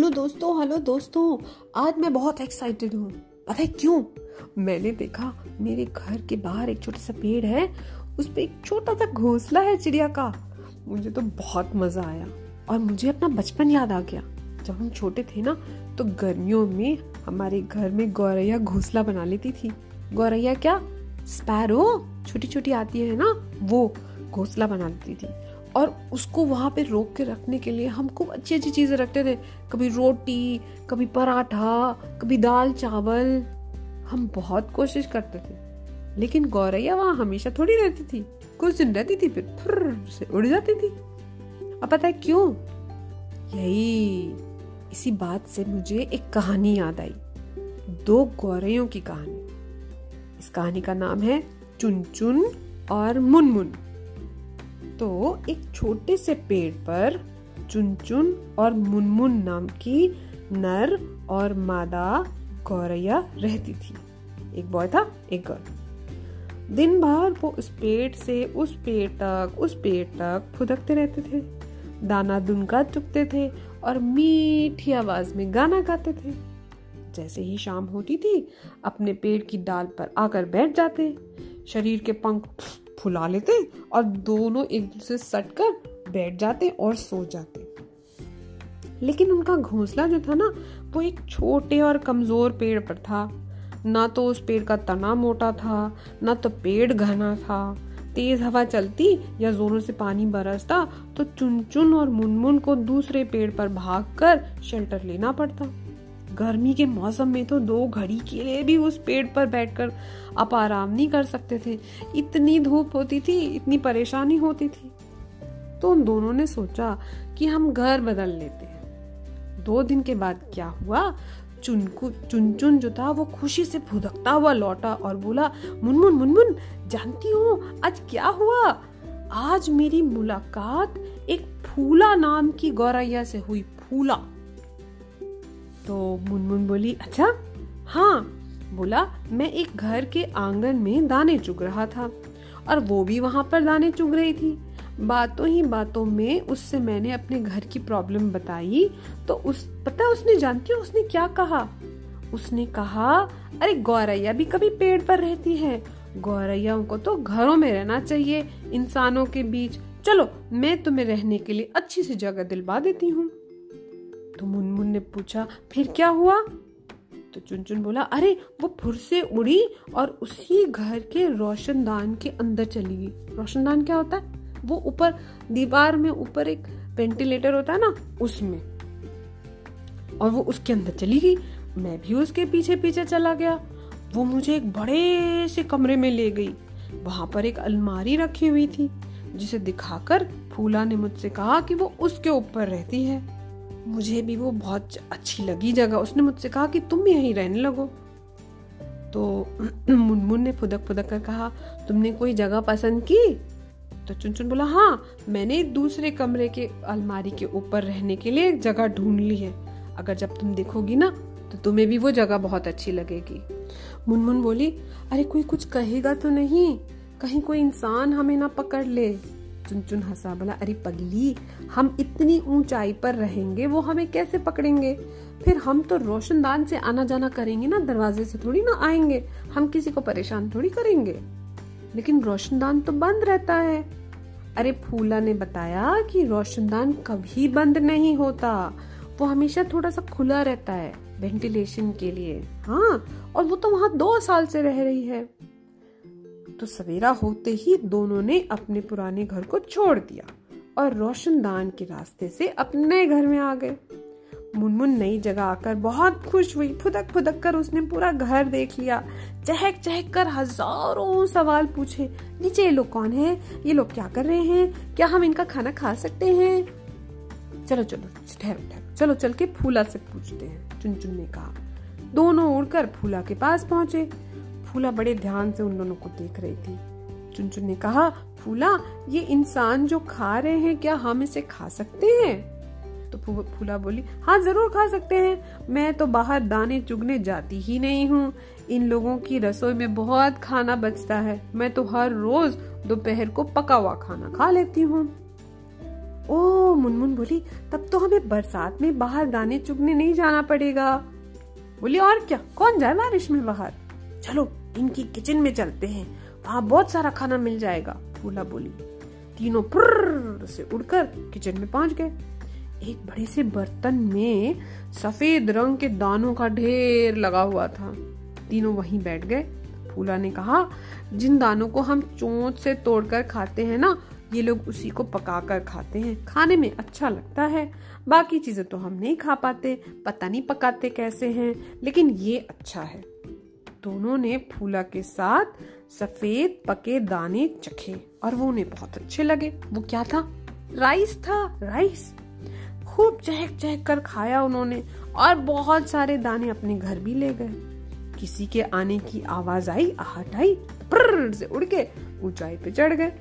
Hello दोस्तों hello दोस्तों। आज मैं बहुत एक्साइटेड हूँ। पता है क्यों? मैंने देखा मेरे घर के बाहर एक छोटा सा पेड़ है। उस पे एक छोटा सा घोंसला है चिड़िया का। मुझे तो बहुत मज़ा आया और मुझे अपना बचपन याद आ गया। जब हम छोटे थे ना तो गर्मियों में हमारे घर में गौरैया घोंसला बना लेती थी। गौरैया क्या? स्पैरो? छोटी छोटी आती है ना, वो घोंसला बना लेती थी। उसको वहाँ पे रोक के रखने के लिए हम खूब अच्छी अच्छी चीज़ें रखते थे। कभी रोटी, कभी पराठा, कभी दाल चावल। हम बहुत कोशिश करते थे। लेकिन गौरैया वहाँ हमेशा थोड़ी रहती थी। कुछ दिन रहती थी, फिर फुर से उड़ जाती थी। अब पता है क्यों? यही इसी बात से मुझे एक कहानी याद आई। दो गौरैयों की कहानी। इस कहानी का नाम है चुन चुन और मुनमुन। तो एक छोटे से पेड़ पर चुन चुन और मुनमुन नाम की नर और मादा गौरैया रहती थी। एक बॉय था, एक गर्ल दिन भर वो उस पेड़ से, उस पेड़ तक, उस पेड़ तक फुदकते रहते थे। दाना दुनका चुकते थे और मीठी आवाज़ में गाना गाते थे। जैसे ही शाम होती थी, अपने पेड़ की डाल पर आकर बैठ जाते। शरीर के पंख फुला लेते और दोनों एक दूसरे सट कर बैठ जाते और सो जाते। लेकिन उनका घोंसला जो था ना, वो एक छोटे और कमज़ोर पेड़ पर था। ना तो उस पेड़ का तना मोटा था, ना तो पेड़ घना था। तेज हवा चलती या जोरों से पानी बरसता तो चुनचुन चुन और मुनमुन को दूसरे पेड़ पर भागकर शेल्टर लेना पड़ता। गर्मी के मौसम में तो दो घड़ी के लिए भी उस पेड़ पर बैठकर आप आराम नहीं कर सकते थे। इतनी धूप होती थी, इतनी परेशानी होती थी। तो उन दोनों ने सोचा कि हम घर बदल लेते हैं। दो दिन के बाद क्या हुआ? चुनकु चुन चुन जो था, वो खुशी से फुदकता हुआ लौटा और बोला, मुनमुन मुनमुन, जानती हो, आज क्या हुआ? आज मेरी मुलाकात एक फूला नाम की गौरैया से हुई, फूला। तो मुनमुन बोली अच्छा हाँ बोला, मैं एक घर के आँगन में दाने चुग रहा था और वो भी वहाँ पर दाने चुग रही थी। बातों ही बातों में उससे मैंने अपने घर की प्रॉब्लम बताई तो उस, पता उसने, जानती हो उसने क्या कहा? उसने कहा, अरे, गौरैया भी कभी पेड़ पर रहती है। गौरैया को तो घरों में रहना चाहिए, इंसानों के बीच। चलो, मैं तुम्हें रहने के लिए अच्छी सी जगह दिलवा देती हूँ। तो मुनमुन ने पूछा, फिर क्या हुआ? तो चुनचुन बोला, अरे, वो फुर से उड़ी और उसी घर के रोशनदान के अंदर चली गई। रोशनदान क्या होता है? वो ऊपर, दीवार में ऊपर एक वेंटिलेटर होता है ना, उसमें। और वो उसके अंदर चली गई। मैं भी उसके पीछे पीछे चला गया। वो मुझे एक बड़े से कमरे में ले गई। वहाँ पर एक अलमारी रखी हुई थी, जिसे दिखाकर फूला ने मुझसे कहा कि वो उसके ऊपर रहती है। मुझे भी वो बहुत अच्छी लगी जगह। उसने मुझसे कहा कि तुम यहीं रहने लगो। तो मुनमुन ने फुदक फुदक कर कहा, तुमने कोई जगह पसंद की? तो चुन बोला हाँ मैंने दूसरे कमरे के अलमारी के ऊपर रहने के लिए जगह ढूंढ ली है। अगर जब तुम देखोगी ना तो तुम्हें भी वो जगह बहुत अच्छी लगेगी। मुनमुन बोली, अरे, कोई कुछ कहेगा तो नहीं। कहीं कोई इंसान हमें ना पकड़ ले। चुनचुन हंसा बोला, अरे पगली, हम इतनी ऊंचाई पर रहेंगे, वो हमें कैसे पकड़ेंगे? फिर हम तो रोशनदान से आना जाना करेंगे ना, दरवाजे से थोड़ी ना आएँगे, हम किसी को परेशान थोड़ी करेंगे? लेकिन रोशनदान तो बंद रहता है। अरे फूला ने बताया कि रोशनदान कभी बंद नहीं होता, वो हमेशा थोड़ा सा खुला रहता है, वेंटिलेशन के लिए। हाँ और वो तो वहाँ दो साल से रह रही है। तो सवेरा होते ही दोनों ने अपने पुराने घर को छोड़ दिया और रोशनदान के रास्ते से अपने घर में आ गए। मुनमुन नई जगह आकर बहुत खुश हुई। फुदक फुदक कर उसने पूरा घर देख लिया। चहक चहक कर हज़ारों सवाल पूछे। नीचे ये लोग कौन है? ये लोग क्या कर रहे हैं? क्या हम इनका खाना खा सकते हैं? चलो चलो, ठहरो ठहरो। चलो, चल के फूला से पूछते हैं चुन चुन ने कहा दोनों उड़कर फूला के पास पहुँचे। फूला बड़े ध्यान से उन दोनों को देख रही थी। चुनचुन ने कहा, फूला, ये इंसान जो खा रहे हैं, क्या हम इसे खा सकते हैं? तो फूला बोली हाँ ज़रूर खा सकते हैं। मैं तो बाहर दाने चुगने जाती ही नहीं हूँ। इन लोगों की रसोई में बहुत खाना बचता है। मैं तो हर रोज दोपहर को पका हुआ खाना खा लेती हूँ। ओ, मुनमुन बोली, तब तो हमें बरसात में बाहर दाने चुगने नहीं जाना पड़ेगा। बोली, और क्या? कौन जाए बारिश में बाहर? चलो, इनकी किचन में चलते हैं। वहाँ बहुत सारा खाना मिल जाएगा फूला बोली। तीनों पुर्र से उड़कर किचन में पहुँच गए। एक बड़े से बर्तन में सफ़ेद रंग के दानों का ढेर लगा हुआ था। तीनों वहीं बैठ गए। फूला ने कहा, जिन दानों को हम चोंच से तोड़कर खाते हैं ना, ये लोग उसी को पकाकर खाते हैं। खाने में अच्छा लगता है। बाकी चीज़ें तो हम नहीं खा पाते। पता नहीं पकाते कैसे हैं, लेकिन ये अच्छा है। दोनों ने फूला के साथ सफ़ेद पके दाने चखे और वो उन्हें बहुत अच्छे लगे। वो क्या था? राइस था। राइस। खूब चहक चहक कर खाया उन्होंने और बहुत सारे दाने अपने घर भी ले गए। किसी के आने की आवाज़ आई, आहट आई से उड़ के ऊंचाई पे चढ़ गए।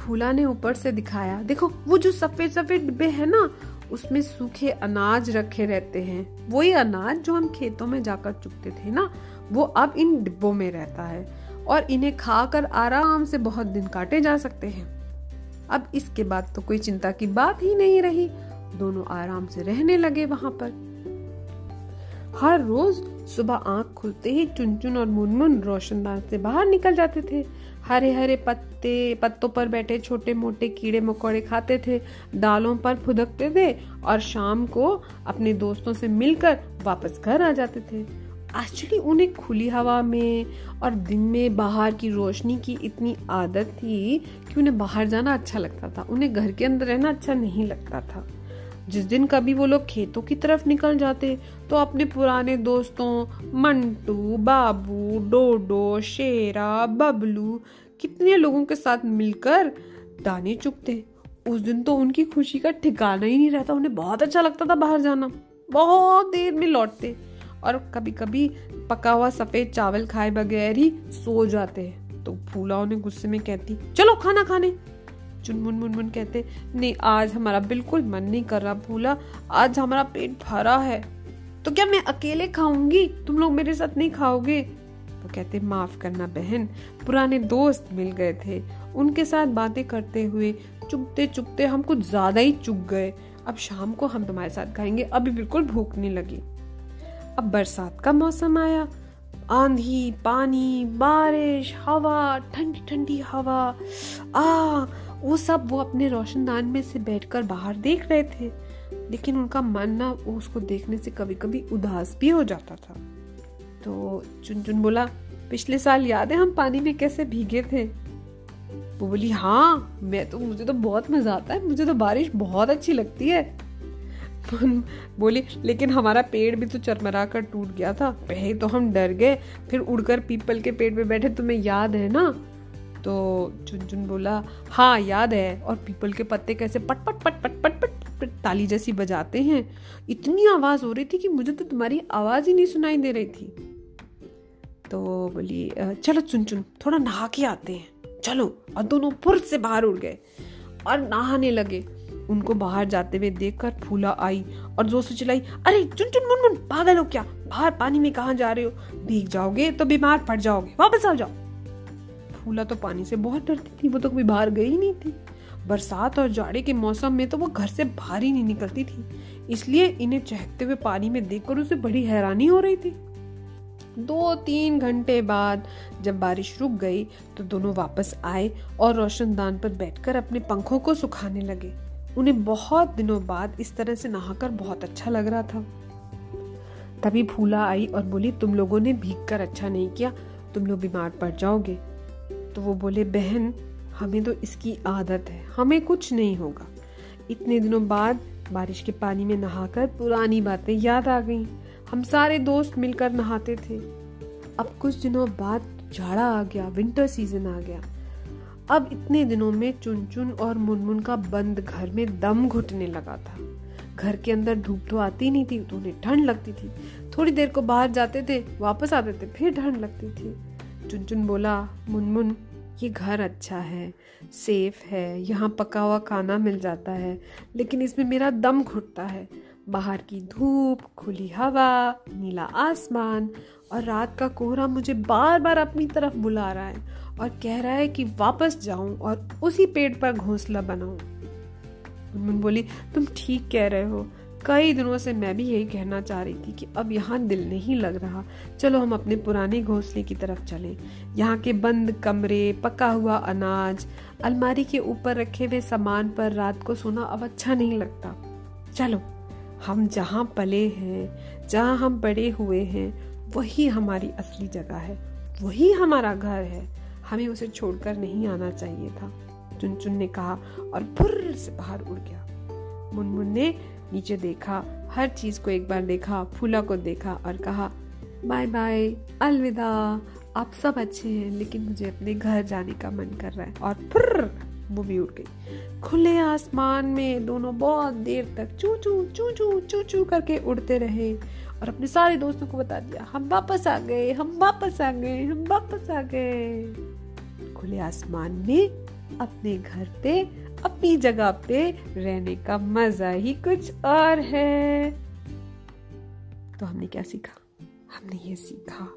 फूला ने ऊपर से दिखाया, देखो, वो जो सफ़ेद सफ़ेद डिब्बे है ना उसमें सूखे अनाज रखे रहते हैं। वही अनाज जो हम खेतों में जाकर चुकते थे ना, वो अब इन डिब्बों में रहता है और इन्हें खाकर आराम से बहुत दिन काटे जा सकते हैं। अब इसके बाद तो कोई चिंता की बात ही नहीं रही। दोनों आराम से रहने लगे वहाँ पर। हर रोज सुबह आँख खुलते ही चुनचुन और मुनमुन रोशनदान से बाहर निकल जाते थे। हरे हरे पत्ते पत्तों पर बैठे छोटे मोटे कीड़े मकोड़े खाते थे, दालों पर फुदकते थे और शाम को अपने दोस्तों से मिलकर वापस घर आ जाते थे। एक्चुअली उन्हें खुली हवा में और दिन में बाहर की रोशनी की इतनी आदत थी कि उन्हें बाहर जाना अच्छा लगता था, उन्हें घर के अंदर रहना अच्छा नहीं लगता था। जिस दिन कभी वो लोग खेतों की तरफ़ निकल जाते तो अपने पुराने दोस्तों मंटू, बाबू, डोडो, शेरा, बबलू कितने लोगों के साथ मिलकर दाने चुपते उस दिन तो उनकी खुशी का ठिकाना ही नहीं रहता। उन्हें बहुत अच्छा लगता था बाहर जाना। बहुत देर में लौटते और कभी कभी पका हुआ सफ़ेद चावल खाए बगैर ही सो जाते। तो फूला उन्हें गुस्से में कहती, चलो खाना खाने। चुनमुन मुनमुन कहते, नहीं, आज हमारा बिल्कुल मन नहीं कर रहा फूला। आज हमारा पेट भरा है। तो क्या मैं अकेले खाऊँगी? तुम लोग मेरे साथ नहीं खाओगे? वो कहते, माफ़ करना बहन, पुराने दोस्त मिल गए थे। उनके साथ बातें करते हुए चुपते चुपते हम कुछ ज़्यादा ही चुप गए। अब शाम को हम तुम्हारे साथ खाएँगे। अभी बिल्कुल भूख नहीं लगी। अब बरसात का मौसम आया। आंधी, पानी, बारिश, हवा, ठंडी ठंडी हवा। आ, वो सब वो अपने रोशनदान में से बैठकर बाहर देख रहे थे। लेकिन उनका मन ना, उसको देखने से कभी कभी उदास भी हो जाता था। तो चुन चुन बोला पिछले साल याद है हम पानी में कैसे भीगे थे? वो बोली हाँ मैं तो मुझे तो बहुत मज़ा आता है मुझे तो बारिश बहुत अच्छी लगती है। बोली लेकिन हमारा पेड़ भी तो चरमरा कर टूट गया था पहले तो हम डर गए फिर उड़कर पीपल के पेड़ पे बैठे तुम्हें याद है ना? तो चुन चुन बोला हाँ याद है और पीपल के पत्ते कैसे पट पट पट पट पट, पट ताली जैसी बजाते हैं। इतनी आवाज़ हो रही थी कि मुझे तो तुम्हारी आवाज़ ही नहीं सुनाई दे रही थी। तो बोली चलो चुन चुन, थोड़ा नहा के आते हैं। चलो। और दोनों फुर्त से बाहर उड़ गए और नहाने लगे। उनको बाहर जाते हुए देखकर फूला आई और ज़ोर से चिल्लाई, अरे, चुन चुन, मुन मुन, पागल हो क्या? बाहर पानी में कहा जा रहे हो? भीग जाओगे तो बीमार पड़ जाओगे, वापस आ जाओ। फूला तो पानी से बहुत डरती थी, वो तो कभी बाहर गई नहीं थी। बरसात और जाड़े के मौसम में तो वो घर से बाहर ही नहीं निकलती थी। इसलिए इन्हें चहकते हुए पानी में देखकर उसे बड़ी हैरानी हो रही थी। दो तीन घंटे बाद जब बारिश रुक गई तो दोनों वापस आए और रोशनदान पर बैठकर अपने पंखों को सुखाने लगे। उन्हें बहुत दिनों बाद इस तरह से नहाकर बहुत अच्छा लग रहा था। तभी फूला आई और बोली, तुम लोगों ने भीग कर अच्छा नहीं किया, तुम लोग बीमार पड़ जाओगे। तो वो बोले, बहन, हमें तो इसकी आदत है, हमें कुछ नहीं होगा। इतने दिनों बाद बारिश के पानी में नहाकर पुरानी बातें याद आ गईं। हम सारे दोस्त मिलकर नहाते थे। अब कुछ दिनों बाद जाड़ा आ गया विंटर सीज़न आ गया। अब इतने दिनों में चुन चुन और मुनमुन का बंद घर में दम घुटने लगा था। घर के अंदर धूप तो आती नहीं थी तो उन्हें ठंड लगती थी। थोड़ी देर को बाहर जाते थे, वापस आते थे, फिर ठंड लगती थी। चुन चुन बोला, मुनमुन, ये घर अच्छा है सेफ़ है, यहाँ पका हुआ खाना मिल जाता है, लेकिन इसमें मेरा दम घुटता है। बाहर की धूप, खुली हवा, नीला आसमान और रात का कोहरा मुझे बार बार अपनी तरफ़ बुला रहा है और कह रहा है कि वापस जाऊँ और उसी पेड़ पर घोंसला बनाऊँ। मुनमुन बोली, तुम ठीक कह रहे हो। कई दिनों से मैं भी यही कहना चाह रही थी कि अब यहाँ दिल नहीं लग रहा। चलो हम अपने पुराने घोंसले की तरफ़ चलें। यहाँ के बंद कमरे, पका हुआ अनाज, अलमारी के ऊपर रखे हुए सामान पर रात को सोना अब अच्छा नहीं लगता। चलो। हम जहाँ पले हैं, जहाँ हम बड़े हुए हैं, वही हमारी असली जगह है, वही हमारा घर है। हमें उसे छोड़कर नहीं आना चाहिए था। चुन चुन ने कहा और फुर्र से बाहर उड़ गया। मुनमुन ने नीचे देखा, हर चीज़ को एक बार देखा, फूला को देखा और कहा, बाय बाय, अलविदा। आप सब अच्छे हैं, लेकिन मुझे अपने घर जाने का मन कर रहा है। और फिर वो भी उड़ गई। खुले आसमान में दोनों बहुत देर तक चू चू चू चू चू चू करके उड़ते रहे और अपने सारे दोस्तों को बता दिया, हम वापस आ गए, हम वापस आ गए, हम वापस आ गए। खुले आसमान में अपने घर पे, अपनी जगह पे रहने का मज़ा ही कुछ और है। तो हमने क्या सीखा? हमने ये सीखा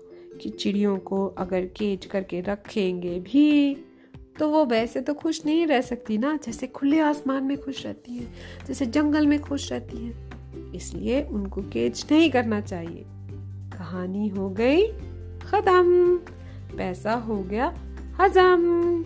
कि चिड़ियों को अगर केज करके रखेंगे भी तो वो वैसे तो खुश नहीं रह सकती ना, जैसे खुले आसमान में खुश रहती है, जैसे जंगल में खुश रहती है। इसलिए उनको केज नहीं करना चाहिए। कहानी हो गई खत्म, पैसा हो गया हजम।